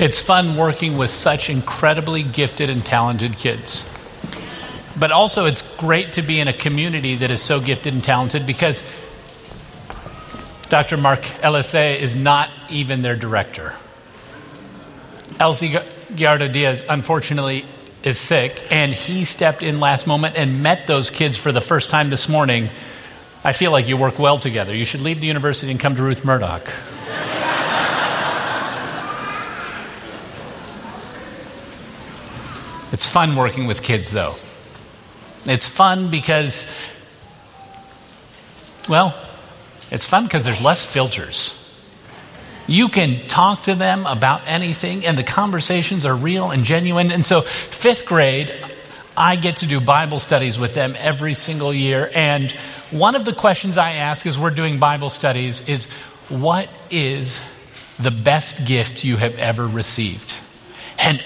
It's fun working with such incredibly gifted and talented kids. But also, it's great to be in a community that is so gifted and talented because Dr. Mark Elise is not even their director. Elsie Giardo Diaz, unfortunately, is sick, and he stepped in last moment and met those kids for the first time this morning. I feel like you work well together. You should leave the university and come to Ruth Murdoch. It's fun working with kids, though. It's fun because, well, it's fun because there's less filters. You can talk to them about anything, and the conversations are real and genuine. And so, fifth grade, I get to do Bible studies with them every single year. And one of the questions I ask as we're doing Bible studies is What is the best gift you have ever received? And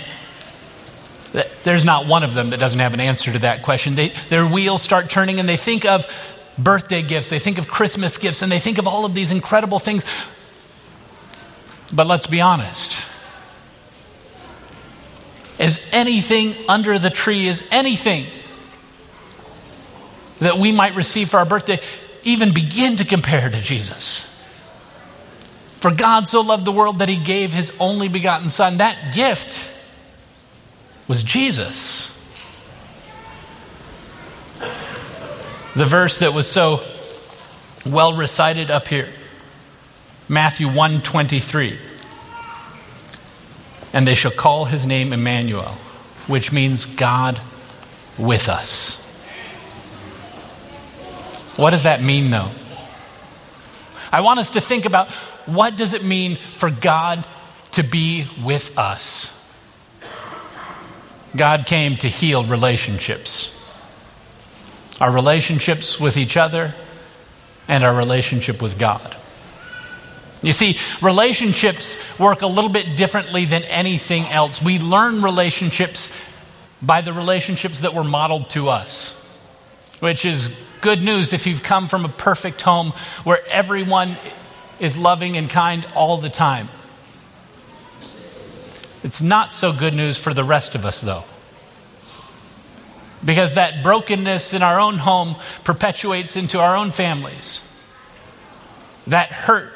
there's not one of them that doesn't have an answer to that question. They, their wheels start turning and they think of birthday gifts, they think of Christmas gifts, and they think of all of these incredible things. But let's be honest. Is anything under the tree, is anything that we might receive for our birthday even begin to compare to Jesus? For God so loved the world that he gave his only begotten Son. That gift was Jesus. The verse that was so well recited up here. Matthew 123. And they shall call his name Emmanuel, which means God with us. What does that mean though? I want us to think about what does it mean for God to be with us? God came to heal relationships our relationships with each other and our relationship with God. You see, relationships work a little bit differently than anything else. We learn relationships by the relationships that were modeled to us, which is good news if you've come from a perfect home where everyone is loving and kind all the time. It's not so good news for the rest of us, though. Because that brokenness in our own home perpetuates into our own families. That hurt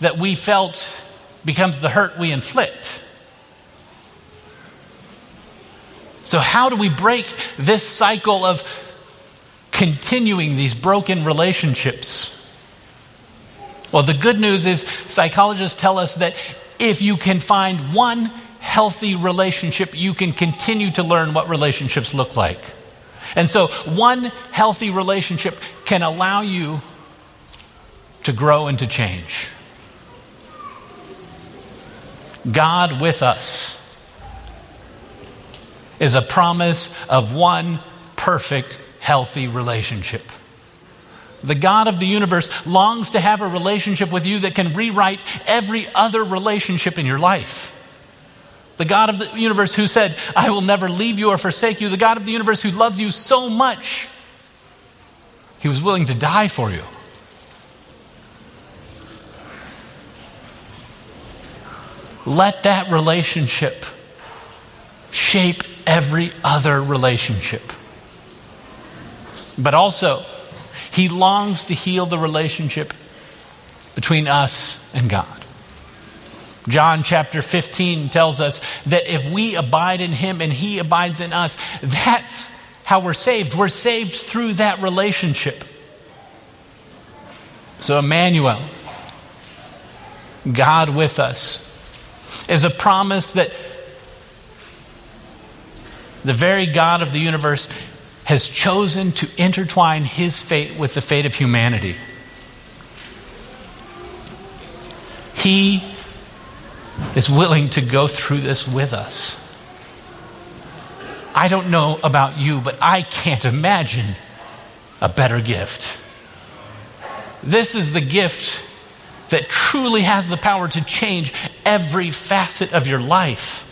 that we felt becomes the hurt we inflict. So, how do we break this cycle of continuing these broken relationships? Well, the good news is psychologists tell us that if you can find one healthy relationship, you can continue to learn what relationships look like. And so, one healthy relationship can allow you to grow and to change. God with us is a promise of one perfect, healthy relationship. The God of the universe longs to have a relationship with you that can rewrite every other relationship in your life. The God of the universe who said, I will never leave you or forsake you. The God of the universe who loves you so much, he was willing to die for you. Let that relationship shape every other relationship. But also, he longs to heal the relationship between us and God. John chapter 15 tells us that if we abide in him and he abides in us, that's how we're saved. We're saved through that relationship. So, Emmanuel, God with us, is a promise that the very God of the universe has chosen to intertwine his fate with the fate of humanity. He is willing to go through this with us. I don't know about you, but I can't imagine a better gift. This is the gift that truly has the power to change every facet of your life.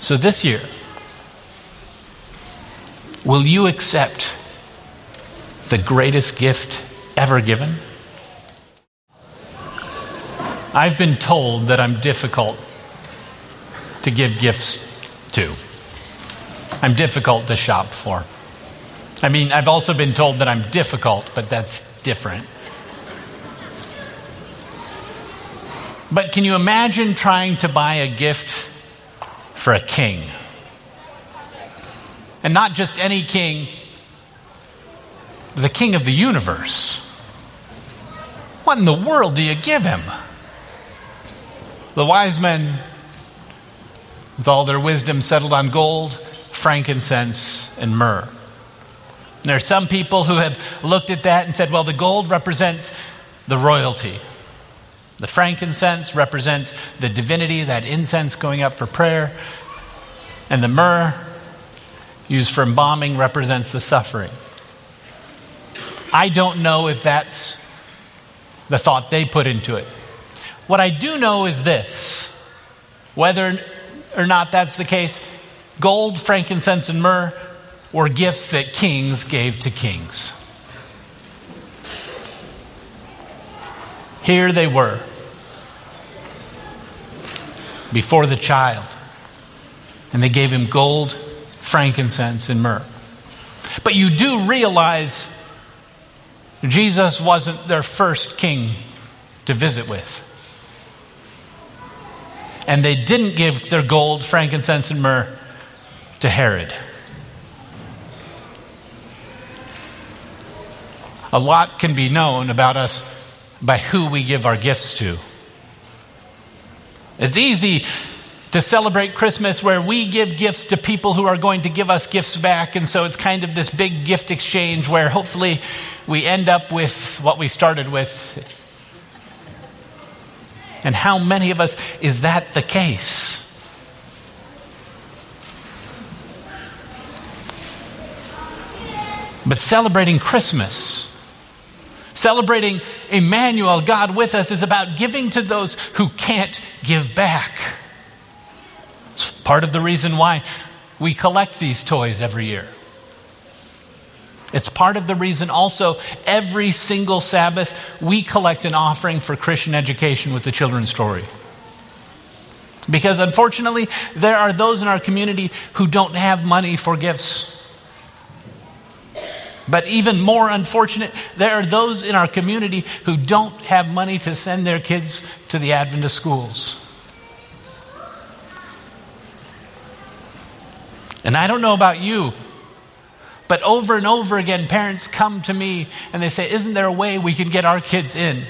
So this year, will you accept the greatest gift ever given? I've been told that I'm difficult to give gifts to. I'm difficult to shop for. I mean, I've also been told that I'm difficult, but that's different. But can you imagine trying to buy a gift for a king? And not just any king, the king of the universe. What in the world do you give him? The wise men, with all their wisdom, settled on gold, frankincense, and myrrh. There are some people who have looked at that and said, well, the gold represents the royalty. The frankincense represents the divinity, that incense going up for prayer. And the myrrh, used for embalming, represents the suffering. I don't know if that's the thought they put into it. What I do know is this whether or not that's the case, gold, frankincense, and myrrh were gifts that kings gave to kings. Here they were before the child, and they gave him gold, frankincense, and myrrh. But you do realize Jesus wasn't their first king to visit with. And they didn't give their gold, frankincense, and myrrh to Herod. A lot can be known about us by who we give our gifts to. It's easy to celebrate Christmas where we give gifts to people who are going to give us gifts back. And so it's kind of this big gift exchange where hopefully we end up with what we started with. And how many of us is that the case? But celebrating Christmas, celebrating Emmanuel, God with us, is about giving to those who can't give back. Part of the reason why we collect these toys every year. It's part of the reason also every single Sabbath we collect an offering for Christian education with the children's story. Because unfortunately, there are those in our community who don't have money for gifts. But even more unfortunate, there are those in our community who don't have money to send their kids to the Adventist schools. And I don't know about you, but over and over again, parents come to me and they say, Isn't there a way we can get our kids in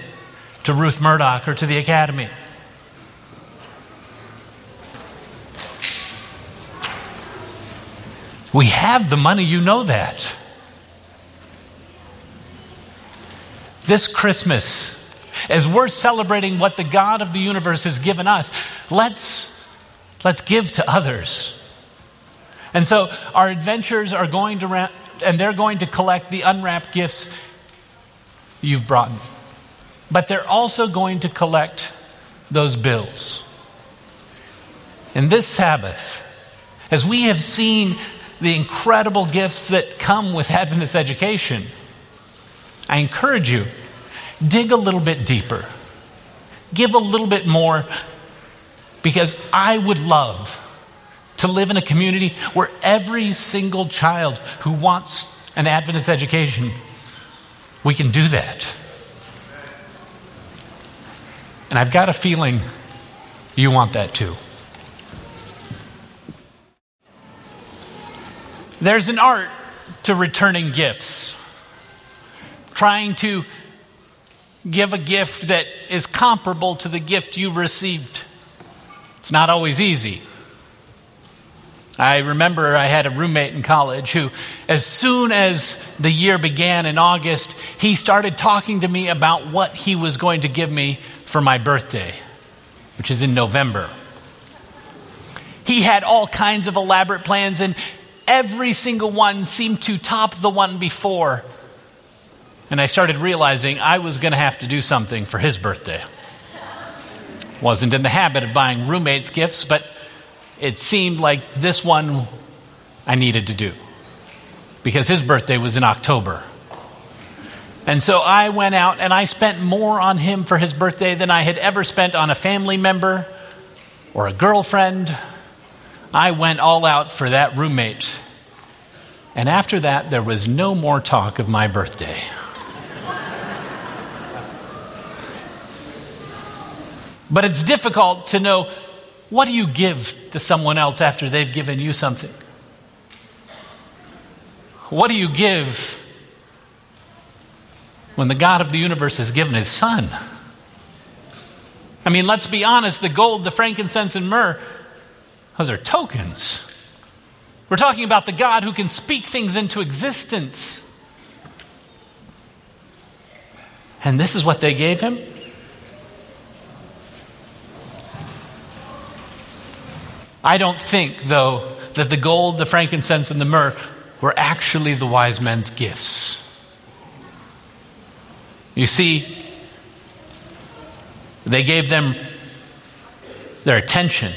to Ruth Murdoch or to the academy? We have the money, you know that. This Christmas, as we're celebrating what the God of the universe has given us, let's, let's give to others. And so our adventures are going to, and they're going to collect the unwrapped gifts you've brought me. But they're also going to collect those bills. And this Sabbath, as we have seen the incredible gifts that come with Adventist education, I encourage you, dig a little bit deeper. Give a little bit more because I would love to live in a community where every single child who wants an Adventist education, we can do that. And I've got a feeling you want that too. There's an art to returning gifts, trying to give a gift that is comparable to the gift you've received. It's not always easy. I remember I had a roommate in college who, as soon as the year began in August, he started talking to me about what he was going to give me for my birthday, which is in November. He had all kinds of elaborate plans, and every single one seemed to top the one before. And I started realizing I was going to have to do something for his birthday. Wasn't in the habit of buying roommates gifts, but it seemed like this one I needed to do because his birthday was in October. And so I went out and I spent more on him for his birthday than I had ever spent on a family member or a girlfriend. I went all out for that roommate. And after that, there was no more talk of my birthday. but it's difficult to know what do you give to someone else after they've given you something? What do you give when the God of the universe has given his son. I mean, let's be honest the gold, the frankincense, and myrrh, those are tokens. We're talking about the God who can speak things into existence. And this is what they gave him? I don't think, though, that the gold, the frankincense, and the myrrh were actually the wise men's gifts. You see, they gave them their attention.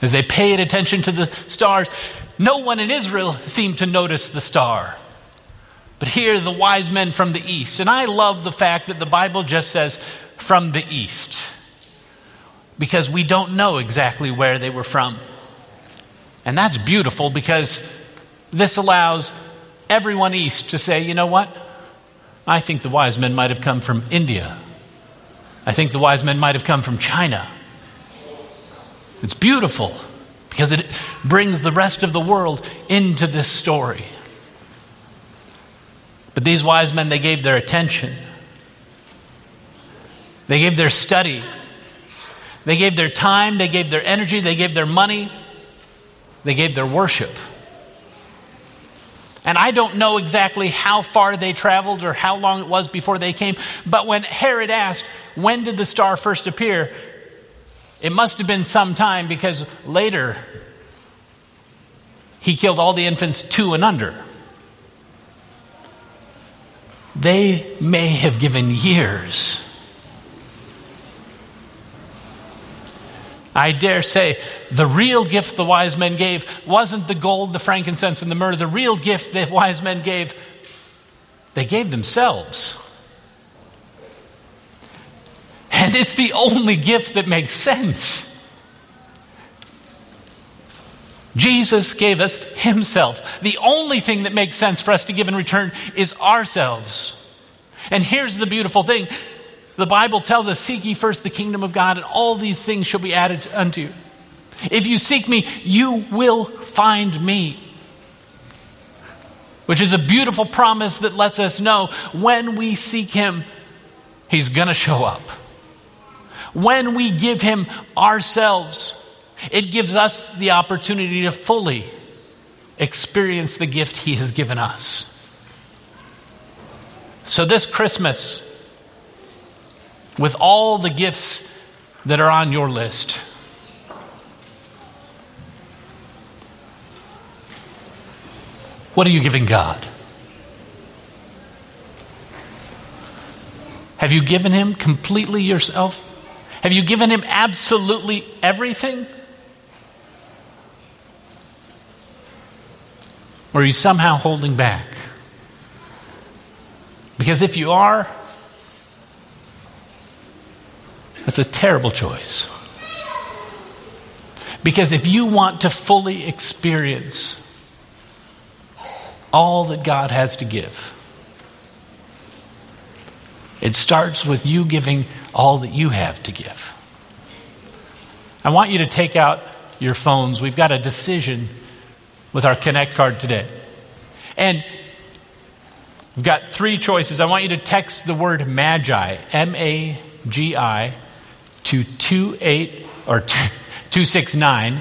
As they paid attention to the stars, no one in Israel seemed to notice the star. But here, the wise men from the east. And I love the fact that the Bible just says, from the east, because we don't know exactly where they were from. And that's beautiful because this allows everyone east to say, you know what? I think the wise men might have come from India. I think the wise men might have come from China. It's beautiful because it brings the rest of the world into this story. But these wise men, they gave their attention, they gave their study, they gave their time, they gave their energy, they gave their money, they gave their worship. And I don't know exactly how far they traveled or how long it was before they came, but when Herod asked, When did the star first appear? It must have been some time because later he killed all the infants two and under. They may have given years I dare say the real gift the wise men gave wasn't the gold, the frankincense, and the myrrh. The real gift the wise men gave, they gave themselves. And it's the only gift that makes sense. Jesus gave us Himself. The only thing that makes sense for us to give in return is ourselves. And here's the beautiful thing the Bible tells us, Seek ye first the kingdom of God, and all these things shall be added unto you. If you seek me, you will find me. Which is a beautiful promise that lets us know when we seek him, he's going to show up. When we give him ourselves, it gives us the opportunity to fully experience the gift he has given us. So, this Christmas, with all the gifts that are on your list. What are you giving God? Have you given Him completely yourself? Have you given Him absolutely everything? Or are you somehow holding back? Because if you are, That's a terrible choice. Because if you want to fully experience all that God has to give, it starts with you giving all that you have to give. I want you to take out your phones. We've got a decision with our Connect card today. And we've got three choices. I want you to text the word Magi, M A G I, to 28 or 269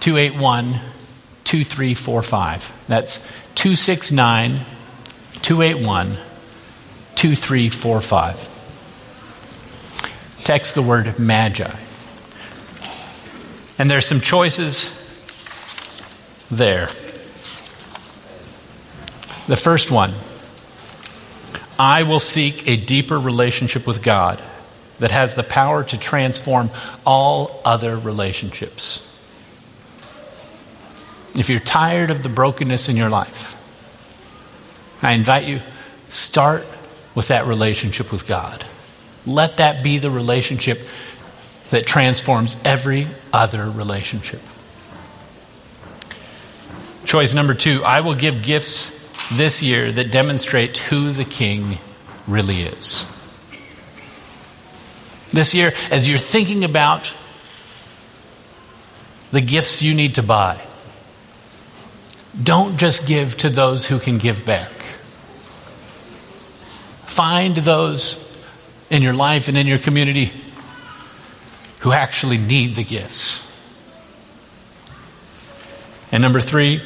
281 2345. That's 269 281 2345. Text the word magi. And there's some choices there. The first one I will seek a deeper relationship with God that has the power to transform all other relationships. If you're tired of the brokenness in your life, I invite you Start with that relationship with God. Let that be the relationship that transforms every other relationship. Choice number two I will give gifts this year that demonstrate who the King really is. This year, as you're thinking about the gifts you need to buy, don't just give to those who can give back. Find those in your life and in your community who actually need the gifts. And number three,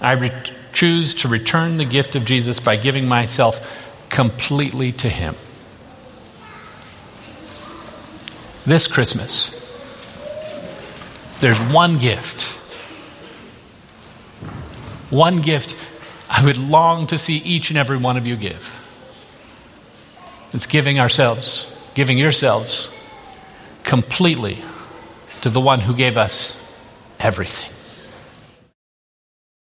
I re- choose to return the gift of Jesus by giving myself completely to Him. This Christmas, there's one gift. One gift I would long to see each and every one of you give. It's giving ourselves, giving yourselves completely to the one who gave us everything.